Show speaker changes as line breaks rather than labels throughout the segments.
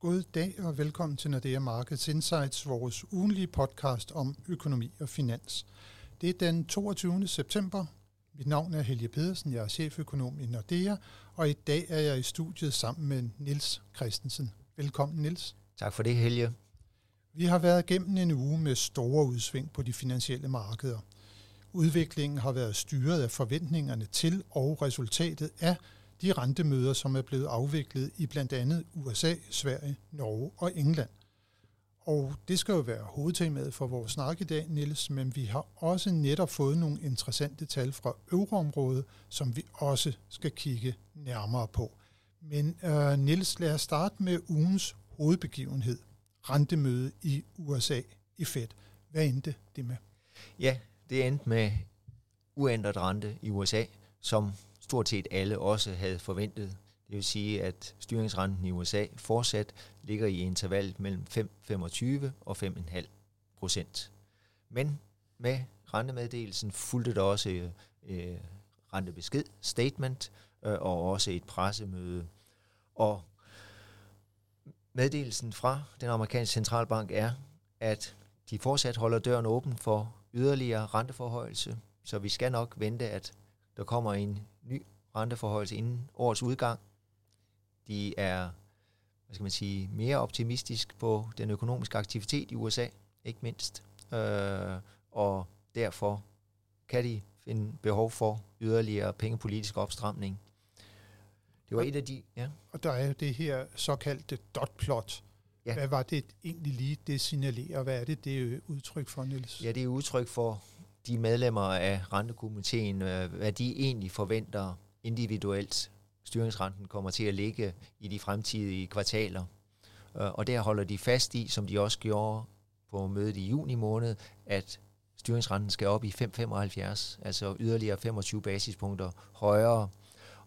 God dag og velkommen til Nordea Markets Insights, vores ugenlige podcast om økonomi og finans. Det er den 22. september. Mit navn er Helge Pedersen, jeg er cheføkonom i Nordea, og i dag er jeg i studiet sammen med Nils Christensen. Velkommen, Nils.
Tak for det, Helge.
Vi har været gennem en uge med store udsving på de finansielle markeder. Udviklingen har været styret af forventningerne til og resultatet af de rentemøder, som er blevet afviklet i blandt andet USA, Sverige, Norge og England. Og det skal jo være hovedtemaet for vores snak i dag, Niels, men vi har også netop fået nogle interessante tal fra euroområdet, som vi også skal kigge nærmere på. Men uh, Niels, lad os starte med ugens hovedbegivenhed, rentemøde i USA i Fed. Hvad endte det med?
Ja, det endte med uændret rente i USA, som stort set alle også havde forventet. Det vil sige, at styringsrenten i USA fortsat ligger i intervallet mellem 5,25 og 5,5 procent. Men med rentemeddelelsen fulgte der også øh, rentebesked, statement øh, og også et pressemøde. Og meddelelsen fra den amerikanske centralbank er, at de fortsat holder døren åben for yderligere renteforhøjelse, så vi skal nok vente, at der kommer en ny renteforhøjelse inden årets udgang. De er hvad skal man sige, mere optimistisk på den økonomiske aktivitet i USA, ikke mindst. Øh, og derfor kan de finde behov for yderligere pengepolitisk opstramning.
Det var og, et af de... Ja. Og der er jo det her såkaldte dotplot. Ja. Hvad var det egentlig lige, det signalerer? Hvad er det, det er udtryk for, Niels?
Ja, det er udtryk for de medlemmer af rentekomiteen, øh, hvad de egentlig forventer individuelt styringsrenten kommer til at ligge i de fremtidige kvartaler. Øh, og der holder de fast i, som de også gjorde på mødet i juni måned, at styringsrenten skal op i 5,75, altså yderligere 25 basispunkter højere.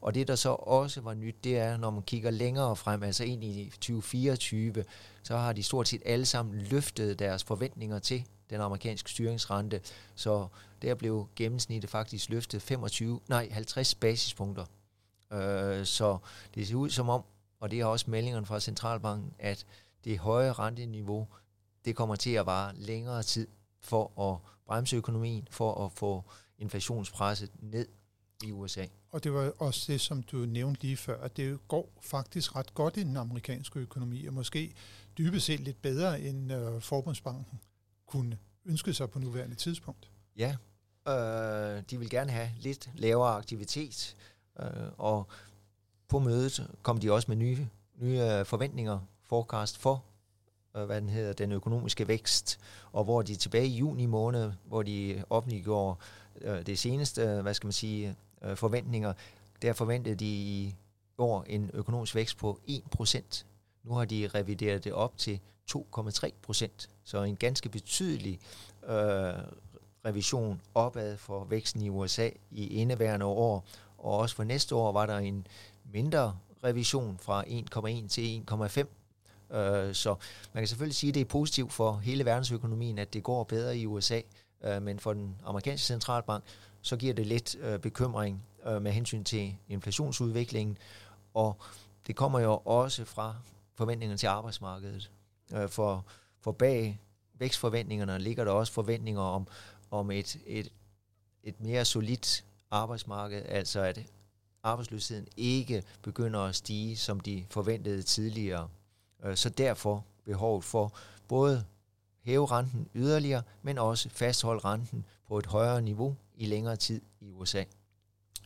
Og det, der så også var nyt, det er, når man kigger længere frem, altså ind i 2024, så har de stort set alle sammen løftet deres forventninger til den amerikanske styringsrente. Så der blev gennemsnittet faktisk løftet 25, nej 50 basispunkter. Øh, så det ser ud som om, og det er også meldingerne fra Centralbanken, at det høje renteniveau, det kommer til at vare længere tid for at bremse økonomien, for at få inflationspresset ned i USA.
Og det var også det, som du nævnte lige før, at det går faktisk ret godt i den amerikanske økonomi, og måske dybest set lidt bedre end øh, Forbundsbanken kunne ønske sig på nuværende tidspunkt.
Ja, øh, de vil gerne have lidt lavere aktivitet, øh, og på mødet kom de også med nye, nye øh, forventninger, forecast for øh, hvad den hedder, den økonomiske vækst, og hvor de tilbage i juni måned, hvor de offentliggjorde øh, det seneste, hvad skal man sige, øh, forventninger, der forventede de i år en økonomisk vækst på 1%. Nu har de revideret det op til 2,3%, så en ganske betydelig øh, revision opad for væksten i USA i indeværende år, og også for næste år var der en mindre revision fra 1,1 til 1,5. Øh, så man kan selvfølgelig sige, at det er positivt for hele verdensøkonomien, at det går bedre i USA, øh, men for den amerikanske centralbank, så giver det lidt øh, bekymring øh, med hensyn til inflationsudviklingen, og det kommer jo også fra forventningerne til arbejdsmarkedet. Øh, for, for bag vækstforventningerne ligger der også forventninger om, om et, et, et mere solidt arbejdsmarked, altså at arbejdsløsheden ikke begynder at stige, som de forventede tidligere. Øh, så derfor behovet for både hæve renten yderligere, men også fastholde renten på et højere niveau i længere tid i USA.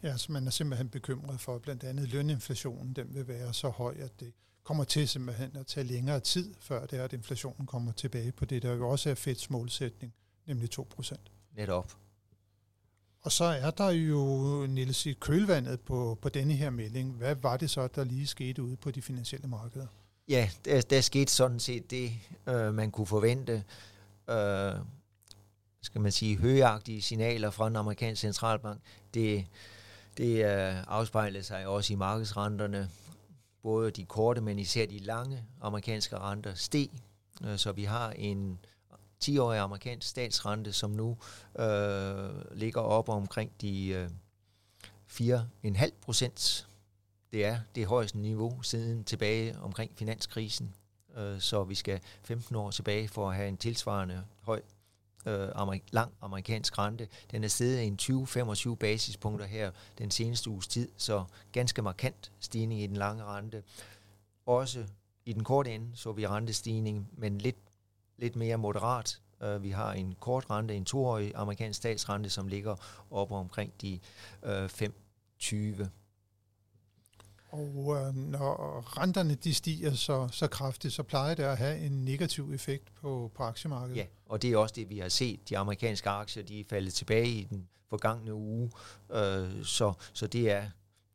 Ja, så man er simpelthen bekymret for, at blandt andet løninflationen den vil være så høj, at det kommer til simpelthen at tage længere tid, før det er, at inflationen kommer tilbage på det, der jo også er Feds målsætning, nemlig 2%.
Netop.
Og så er der jo, Niels, i kølvandet på, på denne her melding. Hvad var det så, der lige skete ude på de finansielle markeder?
Ja, der, der skete sådan set det, øh, man kunne forvente. Øh, skal man sige, højagtige signaler fra den amerikanske centralbank. Det, det øh, afspejler afspejlede sig også i markedsrenterne både de korte, men især de lange amerikanske renter steg. Øh, så vi har en 10-årig amerikansk statsrente, som nu øh, ligger op omkring de øh, 4,5 procent. Det er det højeste niveau siden tilbage omkring finanskrisen. øh, så vi skal 15 år tilbage for at have en tilsvarende høj øh, amerik- lang amerikansk rente. Den er steget en 20-25 basispunkter her den seneste uges tid, så ganske markant stigning i den lange rente. Også i den korte ende så vi rentestigning, men lidt, lidt mere moderat. Øh, vi har en kort rente, en toårig amerikansk statsrente, som ligger op omkring de øh, uh, 5,20
og øh, når renterne de stiger så, så kraftigt, så plejer det at have en negativ effekt på, på aktiemarkedet.
Ja, og det er også det, vi har set. De amerikanske aktier de er faldet tilbage i den forgangne uge, øh, så, så det er,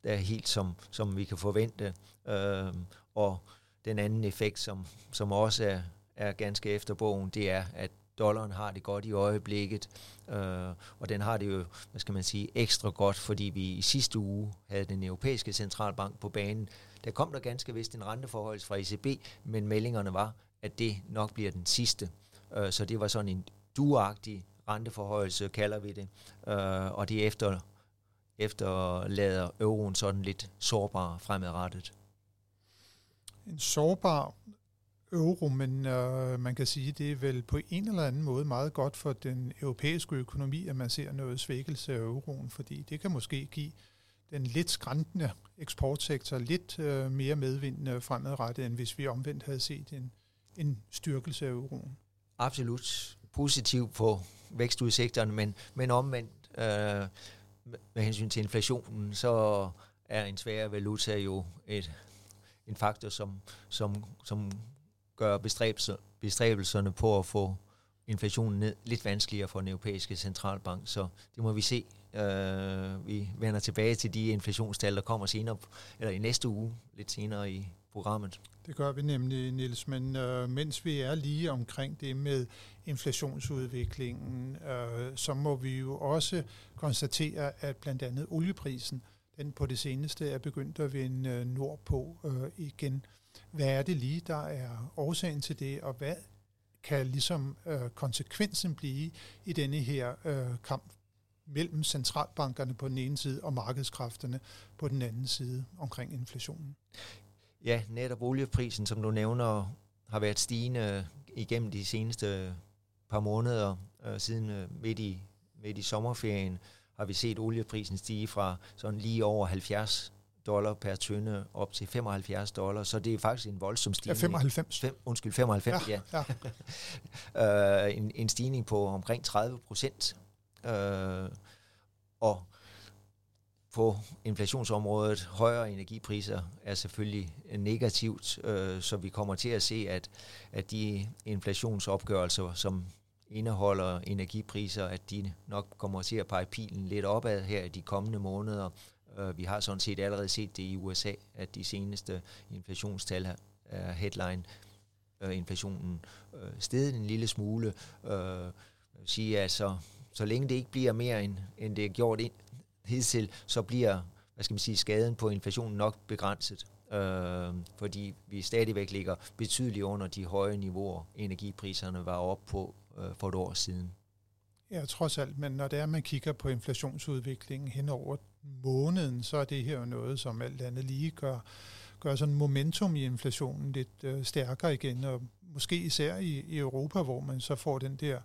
det er helt som, som vi kan forvente. Øh, og den anden effekt, som, som også er, er ganske efter bogen, det er, at dollaren har det godt i øjeblikket, øh, og den har det jo, hvad skal man sige, ekstra godt, fordi vi i sidste uge havde den europæiske centralbank på banen. Der kom der ganske vist en renteforhold fra ECB, men meldingerne var, at det nok bliver den sidste. Øh, så det var sådan en duagtig renteforhøjelse, kalder vi det, øh, og det efter, efterlader euroen sådan lidt sårbar fremadrettet.
En sårbar euro, men øh, man kan sige, det er vel på en eller anden måde meget godt for den europæiske økonomi, at man ser noget svækkelse af euroen, fordi det kan måske give den lidt skræntende eksportsektor lidt øh, mere medvind fremadrettet, end hvis vi omvendt havde set en, en styrkelse af euroen.
Absolut positiv på vækstudsigterne, men, men omvendt øh, med hensyn til inflationen, så er en svær valuta jo et, en faktor, som, som, som gør bestræbelser, bestræbelserne på at få inflationen ned lidt vanskeligere for den europæiske centralbank. Så det må vi se. Øh, vi vender tilbage til de inflationstal, der kommer senere, eller i næste uge, lidt senere i programmet.
Det gør vi nemlig, Nils, men øh, mens vi er lige omkring det med inflationsudviklingen, øh, så må vi jo også konstatere, at blandt andet olieprisen, den på det seneste er begyndt at vende øh, nordpå øh, igen. Hvad er det lige, der er årsagen til det, og hvad kan ligesom øh, konsekvensen blive i denne her øh, kamp mellem centralbankerne på den ene side og markedskræfterne på den anden side omkring inflationen?
Ja, netop olieprisen, som du nævner, har været stigende igennem de seneste øh, par måneder, øh, siden øh, midt, i, midt i sommerferien, har vi set olieprisen stige fra sådan lige over 70 dollar per tønde op til 75 dollar, så det er faktisk en voldsom stigning.
Ja, 95.
Fem, undskyld, 95, ja. ja. ja. uh, en, en stigning på omkring 30 procent. Uh, og på inflationsområdet, højere energipriser er selvfølgelig negativt, uh, så vi kommer til at se, at, at de inflationsopgørelser, som indeholder energipriser, at de nok kommer til at pege pilen lidt opad her i de kommende måneder, Øh, vi har sådan set allerede set det i USA, at de seneste inflationstal er headline øh, inflationen øh, steget en lille smule. Uh, sige, altså, så, længe det ikke bliver mere end, end det er gjort ind, hidtil, så bliver hvad skal man sige, skaden på inflationen nok begrænset. øh, fordi vi stadigvæk ligger betydeligt under de høje niveauer, energipriserne var op på øh, for et år siden.
Ja, trods alt, men når det er, at man kigger på inflationsudviklingen hen over måneden, så er det her jo noget, som alt andet lige gør, gør sådan momentum i inflationen lidt øh, stærkere igen, og måske især i, i Europa, hvor man så får den der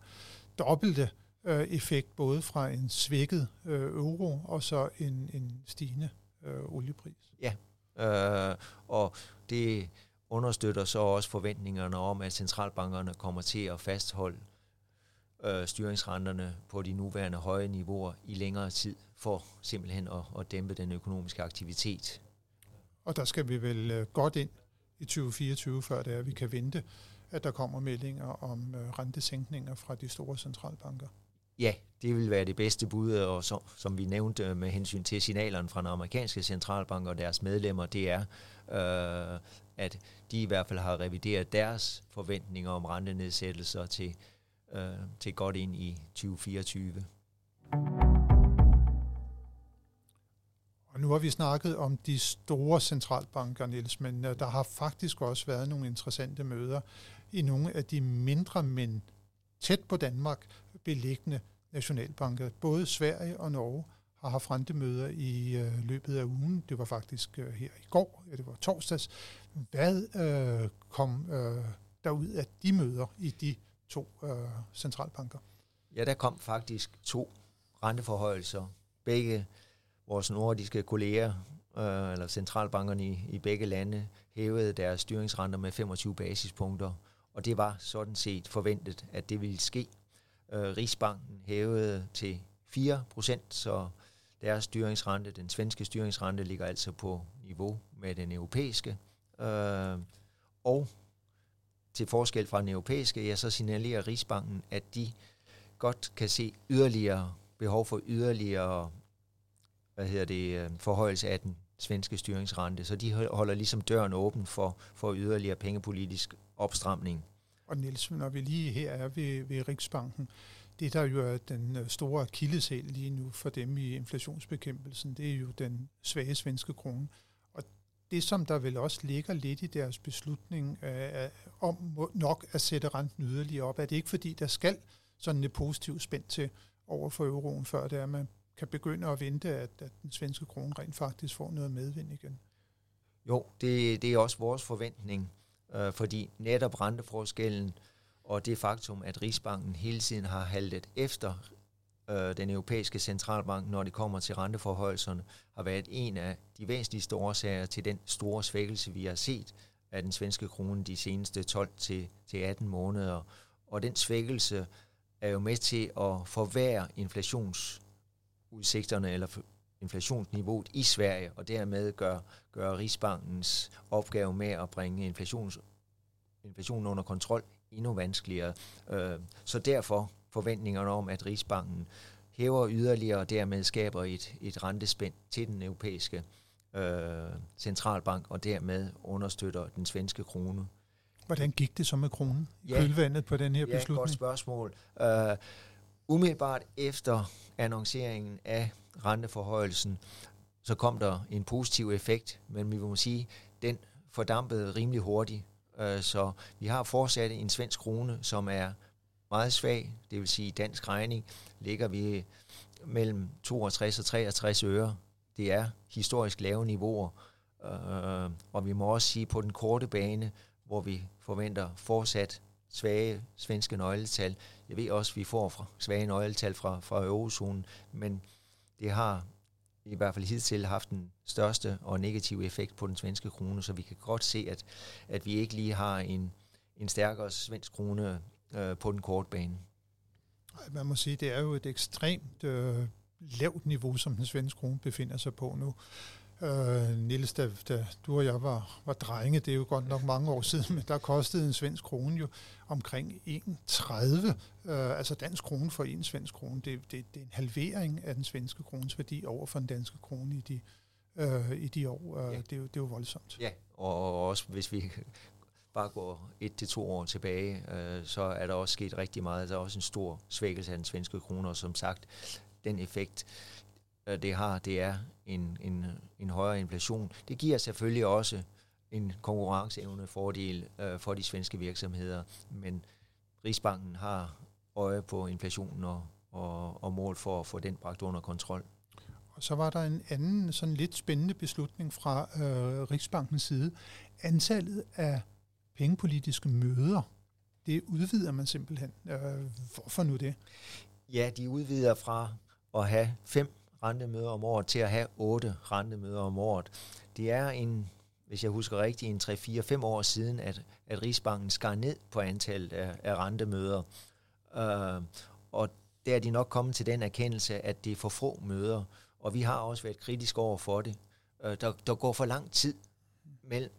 dobbelte øh, effekt, både fra en svækket øh, euro og så en, en stigende øh, oliepris.
Ja, øh, og det understøtter så også forventningerne om, at centralbankerne kommer til at fastholde øh, styringsrenterne på de nuværende høje niveauer i længere tid, for simpelthen at, at dæmpe den økonomiske aktivitet.
Og der skal vi vel øh, godt ind i 2024, før det er, at vi kan vente, at der kommer meldinger om øh, rentesænkninger fra de store centralbanker.
Ja, det vil være det bedste bud, og så, som vi nævnte med hensyn til signalerne fra den amerikanske centralbank og deres medlemmer, det er, øh, at de i hvert fald har revideret deres forventninger om rentenedsættelser til øh, til godt ind i 2024.
Og nu har vi snakket om de store centralbanker, Niels, men øh, der har faktisk også været nogle interessante møder i nogle af de mindre, men tæt på Danmark beliggende nationalbanker. Både Sverige og Norge har haft rentemøder i øh, løbet af ugen. Det var faktisk øh, her i går, ja, det var torsdags, Hvad øh, kom øh, der ud af de møder i de to øh, centralbanker?
Ja, der kom faktisk to renteforhøjelser. Begge vores nordiske kolleger, øh, eller centralbankerne i, i begge lande, hævede deres styringsrenter med 25 basispunkter, og det var sådan set forventet, at det ville ske. Øh, Rigsbanken hævede til 4 procent, så deres styringsrente, den svenske styringsrente, ligger altså på niveau med den europæiske. Øh, og til forskel fra den europæiske, ja, så signalerer Rigsbanken, at de godt kan se yderligere behov for yderligere hvad hedder det, øh, forhøjelse af den svenske styringsrente. Så de holder ligesom døren åben for, for yderligere pengepolitisk opstramning.
Og Niels, når vi lige her er ved, ved Riksbanken, det der jo er den øh, store kildesæl lige nu for dem i inflationsbekæmpelsen, det er jo den svage svenske krone. Og det, som der vel også ligger lidt i deres beslutning øh, om nok at sætte renten yderligere op, er det ikke fordi, der skal sådan et positivt spænd til over for euroen, før det er, at man kan begynde at vente, at, at den svenske krone rent faktisk får noget medvind igen?
Jo, det, det er også vores forventning, øh, fordi netop renteforskellen og det faktum, at Rigsbanken hele tiden har haltet efter øh, den europæiske centralbank, når det kommer til renteforholdserne, har været en af de væsentligste årsager til den store svækkelse, vi har set af den svenske krone de seneste 12-18 måneder. Og den svækkelse er jo med til at forværre inflationsudsigterne eller inflationsniveauet i Sverige, og dermed gør, gør Rigsbankens opgave med at bringe inflations, inflationen under kontrol endnu vanskeligere. Øh, så derfor forventningerne om, at Rigsbanken hæver yderligere og dermed skaber et, et rentespænd til den europæiske øh, centralbank, og dermed understøtter den svenske krone.
Hvordan gik det så med kronen? Ja, Kølvandet på den her beslutning? Ja,
godt spørgsmål. Uh, umiddelbart efter annonceringen af renteforhøjelsen, så kom der en positiv effekt, men vi må sige, den fordampede rimelig hurtigt. Øh, så vi har fortsat en svensk krone, som er meget svag, det vil sige dansk regning, ligger vi mellem 62 og 63 øre. Det er historisk lave niveauer, øh, og vi må også sige, på den korte bane, hvor vi forventer fortsat svage svenske nøgletal. Jeg ved også, at vi får fra svage nøgletal fra, fra eurozonen, men det har i hvert fald hidtil haft den største og negative effekt på den svenske krone, så vi kan godt se, at, at vi ikke lige har en, en stærkere svensk krone øh, på den korte bane.
Man må sige, det er jo et ekstremt øh, lavt niveau, som den svenske krone befinder sig på nu. Øh, Niels, da, da du og jeg var, var drenge, det er jo godt nok mange år siden, men der kostede en svensk krone jo omkring 1,30. Øh, altså dansk krone for en svensk krone. Det, det, det er en halvering af den svenske krones værdi over for den danske krone i de, øh, i de år. Øh, ja. det, er jo, det er jo voldsomt.
Ja, og også hvis vi bare går et til to år tilbage, øh, så er der også sket rigtig meget. Der er også en stor svækkelse af den svenske krone, og som sagt, den effekt, øh, det har, det er en, en, en højere inflation. Det giver selvfølgelig også en konkurrenceevne fordel øh, for de svenske virksomheder, men Rigsbanken har øje på inflationen og, og, og mål for at få den bragt under kontrol.
Og så var der en anden sådan lidt spændende beslutning fra øh, Rigsbankens side. Antallet af pengepolitiske møder, det udvider man simpelthen. Øh, hvorfor nu det?
Ja, de udvider fra at have fem rentemøder om året til at have otte rentemøder om året. Det er en, hvis jeg husker rigtigt, en 3-4-5 år siden, at, at Rigsbanken skar ned på antallet af, af rentemøder. Uh, og der er de nok kommet til den erkendelse, at det er for få møder, og vi har også været kritiske over for det. Uh, der, der går for lang tid mellem,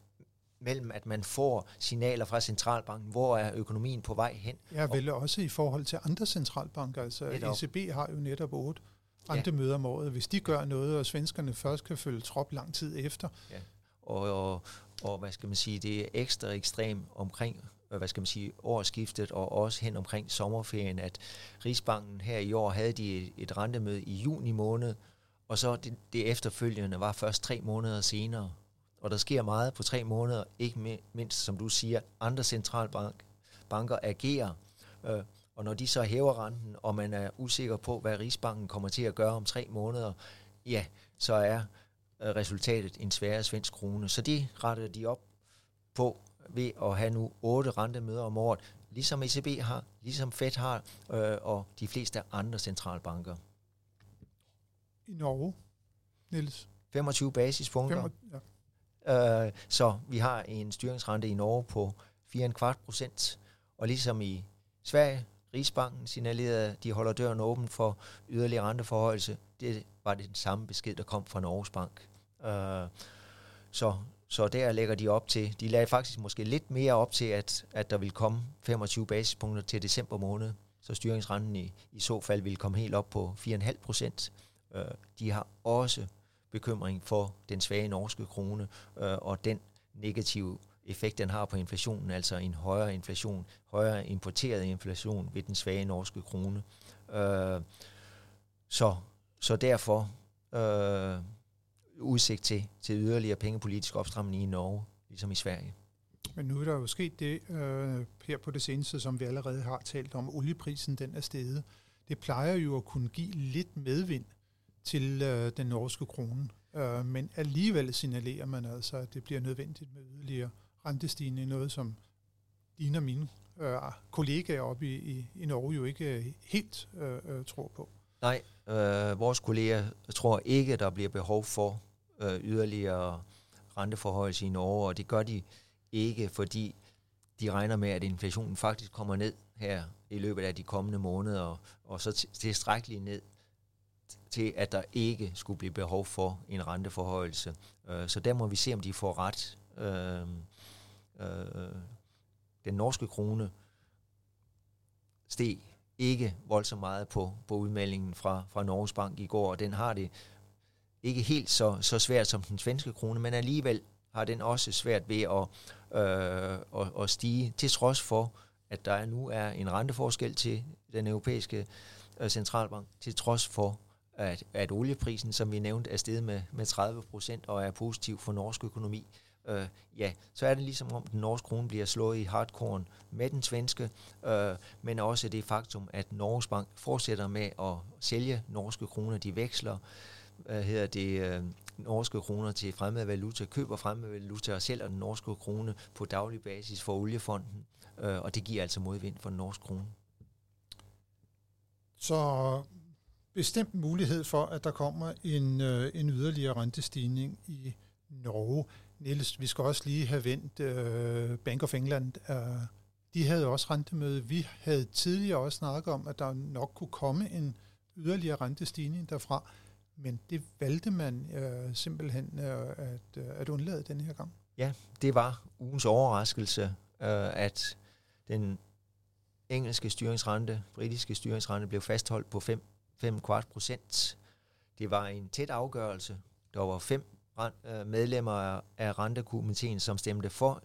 mellem, at man får signaler fra centralbanken, hvor er økonomien på vej hen.
Ja, vel også i forhold til andre centralbanker. Altså ECB har jo netop otte andre ja. møder om året. Hvis de gør noget, og svenskerne først kan følge trop lang tid efter. Ja.
Og, og, og hvad skal man sige, det er ekstra ekstremt omkring hvad skal man sige, årsskiftet og også hen omkring sommerferien, at Rigsbanken her i år havde de et, et rentemøde i juni måned, og så det, det efterfølgende var først tre måneder senere. Og der sker meget på tre måneder, ikke mindst, som du siger, andre centralbanker agerer. Øh, og når de så hæver renten, og man er usikker på, hvad Rigsbanken kommer til at gøre om tre måneder, ja, så er øh, resultatet en sværere svensk krone. Så det retter de op på ved at have nu otte rentemøder om året, ligesom ECB har, ligesom Fed har, øh, og de fleste andre centralbanker.
I Norge, Niels?
25 basispunkter. 5, ja. øh, så vi har en styringsrente i Norge på 4,25 procent, og ligesom i Sverige, Rigsbanken signalerede, at de holder døren åben for yderligere renteforhøjelse. Det var det den samme besked, der kom fra Norges Bank. Øh, så, så der lægger de op til, de lagde faktisk måske lidt mere op til, at, at der vil komme 25 basispunkter til december måned, så styringsrenten i, i så fald vil komme helt op på 4,5 procent. Øh, de har også bekymring for den svage norske krone øh, og den negative effekt, den har på inflationen, altså en højere inflation, højere importeret inflation ved den svage norske krone. Øh, så, så derfor øh, udsigt til, til yderligere pengepolitisk opstramning i Norge, ligesom i Sverige.
Men nu er der jo sket det øh, her på det seneste, som vi allerede har talt om. Olieprisen den er steget. Det plejer jo at kunne give lidt medvind til øh, den norske krone. Øh, men alligevel signalerer man altså, at det bliver nødvendigt med yderligere rentestigning. Noget, som dine og mine øh, kollegaer oppe i, i, i Norge jo ikke øh, helt øh, øh, tror på.
Nej, øh, vores kolleger tror ikke, der bliver behov for øh, yderligere renteforhøjelse i Norge, og det gør de ikke, fordi de regner med, at inflationen faktisk kommer ned her i løbet af de kommende måneder, og så tilstrækkeligt ned til, at der ikke skulle blive behov for en renteforhøjelse. Øh, så der må vi se, om de får ret. Øh, den norske krone steg ikke voldsomt meget på, på udmeldingen fra, fra Norges Bank i går, og den har det ikke helt så, så svært som den svenske krone, men alligevel har den også svært ved at, øh, at, at stige, til trods for, at der nu er en renteforskel til den europæiske øh, centralbank, til trods for, at, at olieprisen, som vi nævnte, er steget med, med 30 procent og er positiv for norsk økonomi. Øh, ja, så er det ligesom om den norske krone bliver slået i hardcore med den svenske, øh, men også det faktum, at Norges Bank fortsætter med at sælge norske kroner. De veksler hvad hedder det, øh, norske kroner til fremmede valuta, køber fremmede valuta og sælger den norske krone på daglig basis for oliefonden, øh, og det giver altså modvind for den norske krone.
Så bestemt mulighed for, at der kommer en, øh, en yderligere rentestigning i Norge. Niels, vi skal også lige have vendt øh, Bank of England. Øh, de havde også rentemøde. Vi havde tidligere også snakket om, at der nok kunne komme en yderligere rentestigning derfra, men det valgte man øh, simpelthen øh, at, øh, at undlade den her gang.
Ja, det var ugens overraskelse, øh, at den engelske styringsrente, britiske styringsrente, blev fastholdt på 5 5 kvart procent. Det var en tæt afgørelse. Der var fem Øh, medlemmer af rentekomiteen, som stemte for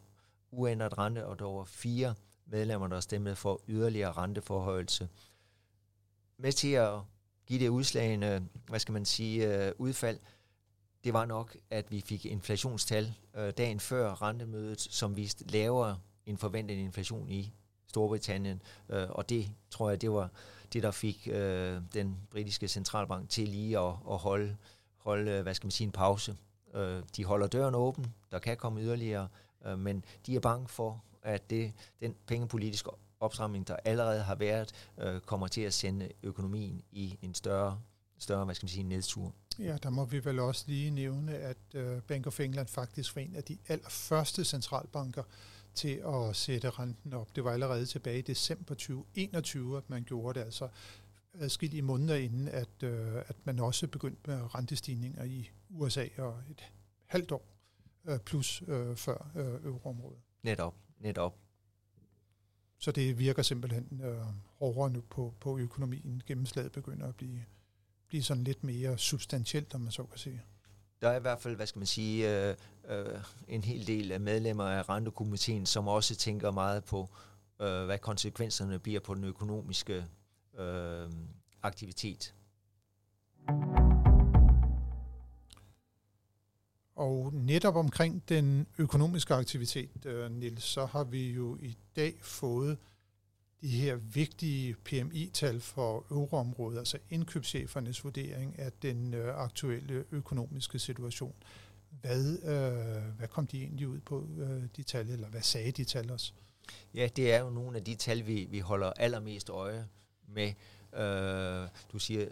uændret rente, og der var fire medlemmer, der stemte for yderligere renteforhøjelse. Med til at give det udslagende, hvad skal man sige, øh, udfald, det var nok, at vi fik inflationstal øh, dagen før rentemødet, som viste lavere end forventet inflation i Storbritannien, og det tror jeg, det var det, der fik øh, den britiske centralbank til lige at, at holde, holde, hvad skal man sige, en pause. Øh, de holder døren åben, der kan komme yderligere, øh, men de er bange for, at det, den pengepolitiske opstramning, der allerede har været, øh, kommer til at sende økonomien i en større, større hvad skal man sige, nedtur.
Ja, der må vi vel også lige nævne, at øh, Bank of England faktisk var en af de allerførste centralbanker, til at sætte renten op. Det var allerede tilbage i december 2021, at man gjorde det, altså adskillige måneder inden, at, øh, at man også begyndte med rentestigninger i USA og et halvt år øh, plus øh, før øh, euroområdet.
Netop, netop.
Så det virker simpelthen øh, hårdere nu på, på økonomien. Gennemslaget begynder at blive, blive sådan lidt mere substantielt, om man så kan sige
der er i hvert fald, hvad skal man sige, øh, øh, en hel del af medlemmer af rentekomiteen, som også tænker meget på, øh, hvad konsekvenserne bliver på den økonomiske øh, aktivitet.
Og netop omkring den økonomiske aktivitet, øh, Nils, så har vi jo i dag fået de her vigtige PMI-tal for euroområdet, altså indkøbschefernes vurdering af den øh, aktuelle økonomiske situation. hvad, øh, hvad kom de egentlig ud på, øh, de tal, eller hvad sagde de tal os?
Ja, det er jo nogle af de tal, vi, vi holder allermest øje med. Øh, du siger,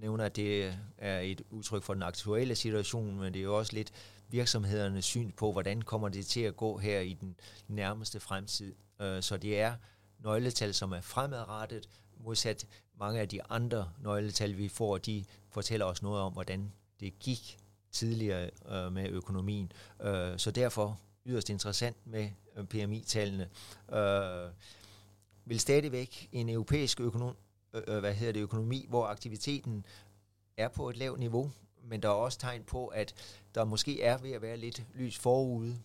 nævner, at det er et udtryk for den aktuelle situation, men det er jo også lidt virksomhedernes syn på, hvordan kommer det til at gå her i den nærmeste fremtid. Øh, så det er nøgletal, som er fremadrettet, modsat mange af de andre nøgletal, vi får, de fortæller os noget om, hvordan det gik tidligere øh, med økonomien. Øh, så derfor yderst interessant med øh, PMI-tallene. Øh, vil stadigvæk en europæisk økonom, øh, øh, hvad hedder det, økonomi, hvor aktiviteten er på et lavt niveau, men der er også tegn på, at der måske er ved at være lidt lys forude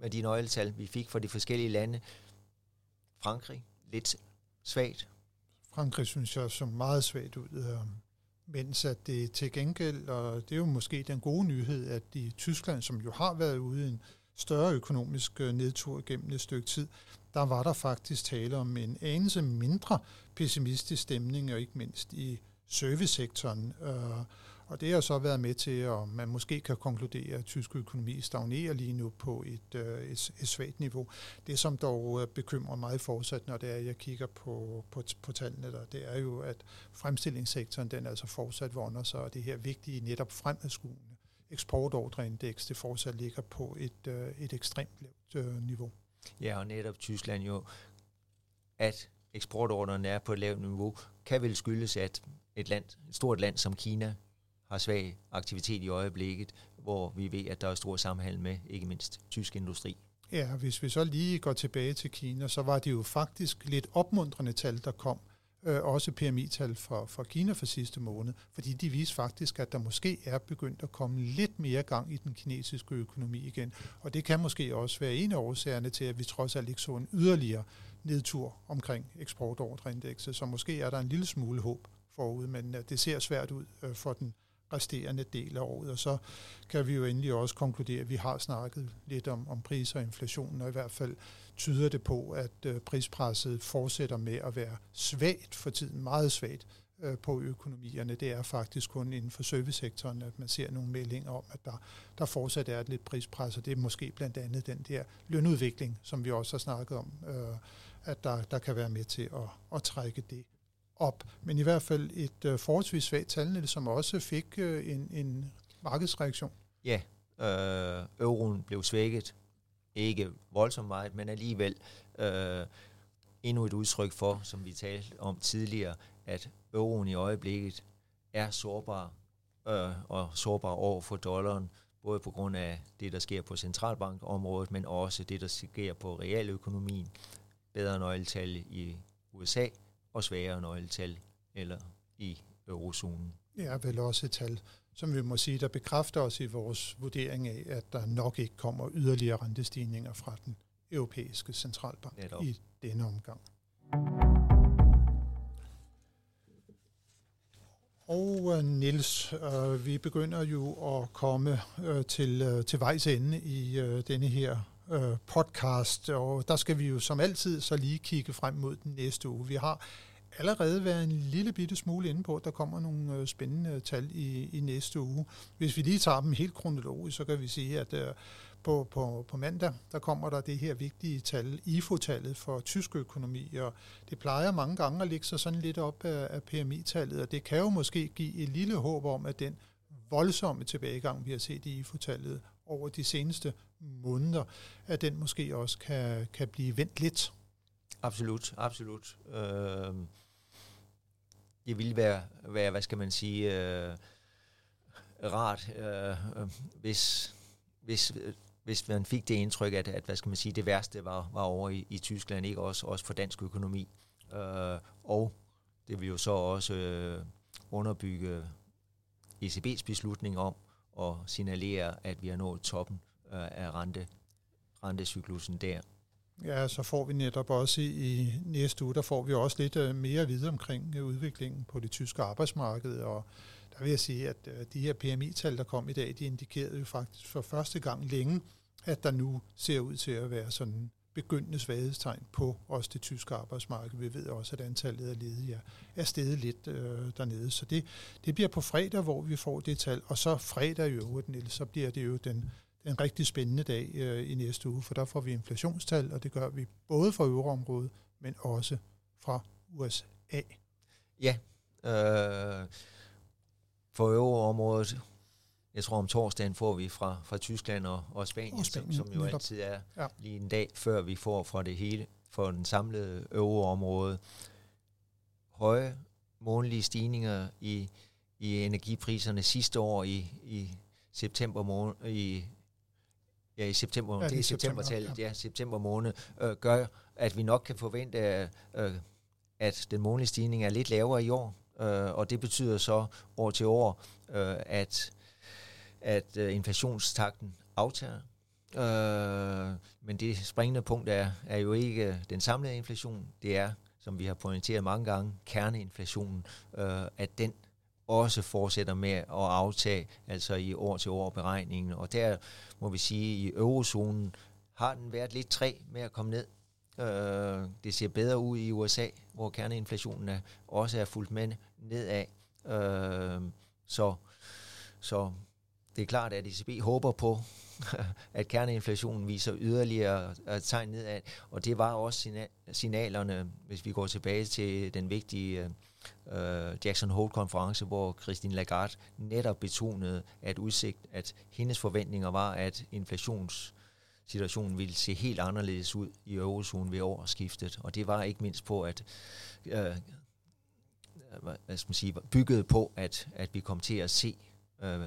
med de nøgletal, vi fik fra de forskellige lande. Frankrig, lidt svagt.
Frankrig synes jeg så meget svagt ud, øh, mens at det til gengæld, og det er jo måske den gode nyhed, at i Tyskland, som jo har været ude i en større økonomisk øh, nedtur gennem et stykke tid, der var der faktisk tale om en anelse mindre pessimistisk stemning, og ikke mindst i servicesektoren. Øh, og det har så været med til, at man måske kan konkludere, at tysk økonomi stagnerer lige nu på et, øh, et, et svagt niveau. Det, som dog øh, bekymrer mig fortsat, når det er, at jeg kigger på, på, på tallene, der, det er jo, at fremstillingssektoren den altså fortsat vonder sig, og det her vigtige netop fremadskuende eksportordreindeks, det fortsat ligger på et, øh, et ekstremt lavt niveau.
Ja, og netop Tyskland jo, at eksportordrene er på et lavt niveau, kan vel skyldes, at et, land, et stort land som Kina har svag aktivitet i øjeblikket, hvor vi ved, at der er stor sammenhæng med ikke mindst tysk industri.
Ja, hvis vi så lige går tilbage til Kina, så var det jo faktisk lidt opmuntrende tal, der kom. Øh, også PMI-tal for, for Kina for sidste måned, fordi de viste faktisk, at der måske er begyndt at komme lidt mere gang i den kinesiske økonomi igen. Og det kan måske også være en af årsagerne til, at vi trods alt ikke så en yderligere nedtur omkring eksportordreindekset, så måske er der en lille smule håb forud, men øh, det ser svært ud øh, for den resterende del af året. Og så kan vi jo endelig også konkludere, at vi har snakket lidt om, om priser og inflationen, og i hvert fald tyder det på, at øh, prispresset fortsætter med at være svagt for tiden, meget svagt øh, på økonomierne. Det er faktisk kun inden for servicesektoren, at man ser nogle meldinger om, at der, der fortsat er et lidt prispres, og det er måske blandt andet den der lønudvikling, som vi også har snakket om, øh, at der, der kan være med til at, at trække det op, men i hvert fald et øh, forholdsvis svagt tallene, som også fik øh, en, en markedsreaktion.
Ja, øh, euroen blev svækket. Ikke voldsomt meget, men alligevel øh, endnu et udtryk for, som vi talte om tidligere, at euroen i øjeblikket er sårbar øh, og sårbar over for dollaren, både på grund af det, der sker på centralbankområdet, men også det, der sker på realøkonomien. Bedre nøgletal i USA, og svagere nøgletal eller i eurozonen.
Ja, vel også et tal, som vi må sige, der bekræfter os i vores vurdering af, at der nok ikke kommer yderligere rentestigninger fra den europæiske centralbank Netop. i denne omgang. Og uh, Niels, uh, vi begynder jo at komme uh, til, uh, til vejs ende i uh, denne her uh, podcast, og der skal vi jo som altid så lige kigge frem mod den næste uge. Vi har allerede været en lille bitte smule inde på, at der kommer nogle øh, spændende tal i, i næste uge. Hvis vi lige tager dem helt kronologisk, så kan vi sige, at øh, på, på, på mandag, der kommer der det her vigtige tal, IFO-tallet for tysk økonomi, og det plejer mange gange at ligge sig sådan lidt op af, af PMI-tallet, og det kan jo måske give et lille håb om, at den voldsomme tilbagegang, vi har set i IFO-tallet over de seneste måneder, at den måske også kan, kan blive vendt lidt.
Absolut, absolut. Øh, det ville være, være, hvad skal man sige, øh, rart, øh, hvis, hvis, hvis man fik det indtryk, at, at hvad skal man sige, det værste var, var over i, i Tyskland, ikke også, også for dansk økonomi. Øh, og det vil jo så også øh, underbygge ECB's beslutning om at signalere, at vi har nået toppen øh, af rente, rentecyklusen der.
Ja, så får vi netop også i næste uge, der får vi også lidt øh, mere at vide omkring øh, udviklingen på det tyske arbejdsmarked, og der vil jeg sige, at øh, de her PMI-tal, der kom i dag, de indikerede jo faktisk for første gang længe, at der nu ser ud til at være sådan begyndende svaghedstegn på også det tyske arbejdsmarked. Vi ved også, at antallet af ledige er, er steget lidt øh, dernede. Så det, det bliver på fredag, hvor vi får det tal. Og så fredag i øvrigt, Niels, så bliver det jo den, den rigtig spændende dag øh, i næste uge, for der får vi inflationstal, og det gør vi både fra euroområdet, men også fra USA.
Ja, øh, for euroområdet jeg tror om torsdagen får vi fra, fra Tyskland og, og Spanien, og Spanien som, som jo netop. altid er ja. lige en dag før vi får fra det hele, for den samlede euroområde. Høje månedlige stigninger i, i energipriserne sidste år i, i september måned, i ja, i september, ja, det er septembertallet, ja. ja, september måned, øh, gør, at vi nok kan forvente, øh, at den månedlige stigning er lidt lavere i år, øh, og det betyder så år til år, øh, at at øh, inflationstakten aftager. Øh, men det springende punkt er, er jo ikke den samlede inflation, det er, som vi har pointeret mange gange, kerneinflationen, øh, at den også fortsætter med at aftage, altså i år til år beregningen. Og der må vi sige, at i eurozonen har den været lidt træ med at komme ned. Øh, det ser bedre ud i USA, hvor kerneinflationen er, også er fuldt med nedad. Øh, så, så det er klart, at ECB håber på, at kerneinflationen viser yderligere tegn nedad, og det var også signalerne, hvis vi går tilbage til den vigtige øh, øh, Jackson Hole-konference, hvor Christine Lagarde netop betonede, at udsigt, at hendes forventninger var, at inflationssituationen ville se helt anderledes ud i eurozonen ved årsskiftet, og det var ikke mindst på, at øh, hvad skal man sige, bygget på, at, at vi kom til at se øh,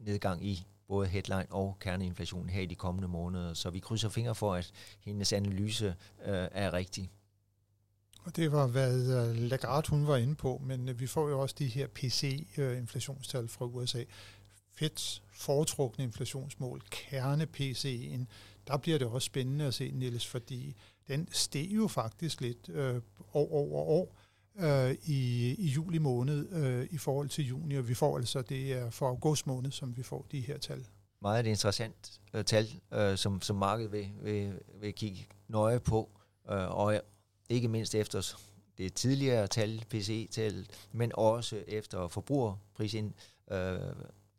nedgang i både headline og kerneinflation her i de kommende måneder. Så vi krydser fingre for, at hendes analyse øh, er rigtig.
Og det var, hvad øh, Lagarde hun var inde på, men øh, vi får jo også de her PC-inflationstal øh, fra USA. Feds foretrukne inflationsmål, kerne-PC'en, der bliver det også spændende at se, Niels, fordi den steg jo faktisk lidt øh, år over år øh, i, i juli måned øh, i forhold til juni, og vi får altså, det er for august måned, som vi får de her tal.
Meget et interessant øh, tal, øh, som, som markedet vil, vil, vil kigge nøje på, øh, og ikke mindst efter det tidligere tal, PCE-tal, men også efter forbrugerprisen, øh,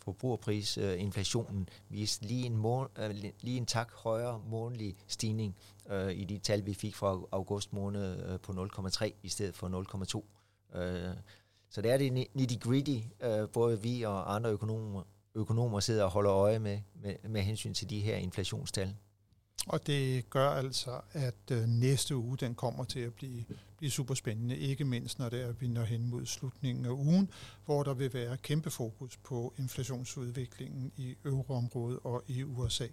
forbrugerprisinflationen øh, viste lige en, mån, øh, lige en tak højere månedlig stigning øh, i de tal, vi fik fra august måned øh, på 0,3 i stedet for 0,2. Øh, så det er det nitty-gritty, øh, både vi og andre økonomer, økonomer sidder og holder øje med, med, med hensyn til de her inflationstal.
Og det gør altså, at øh, næste uge den kommer til at blive, blive super spændende, ikke mindst når det er, at vi når hen mod slutningen af ugen, hvor der vil være kæmpe fokus på inflationsudviklingen i euroområdet og i USA.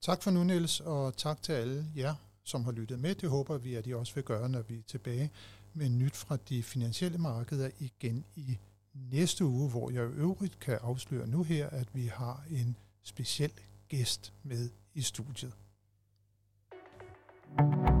Tak for nu, Niels, og tak til alle jer, som har lyttet med. Det håber vi, at I også vil gøre, når vi er tilbage med nyt fra de finansielle markeder igen i næste uge, hvor jeg i øvrigt kan afsløre nu her, at vi har en speciel gæst med i studiet. Thank you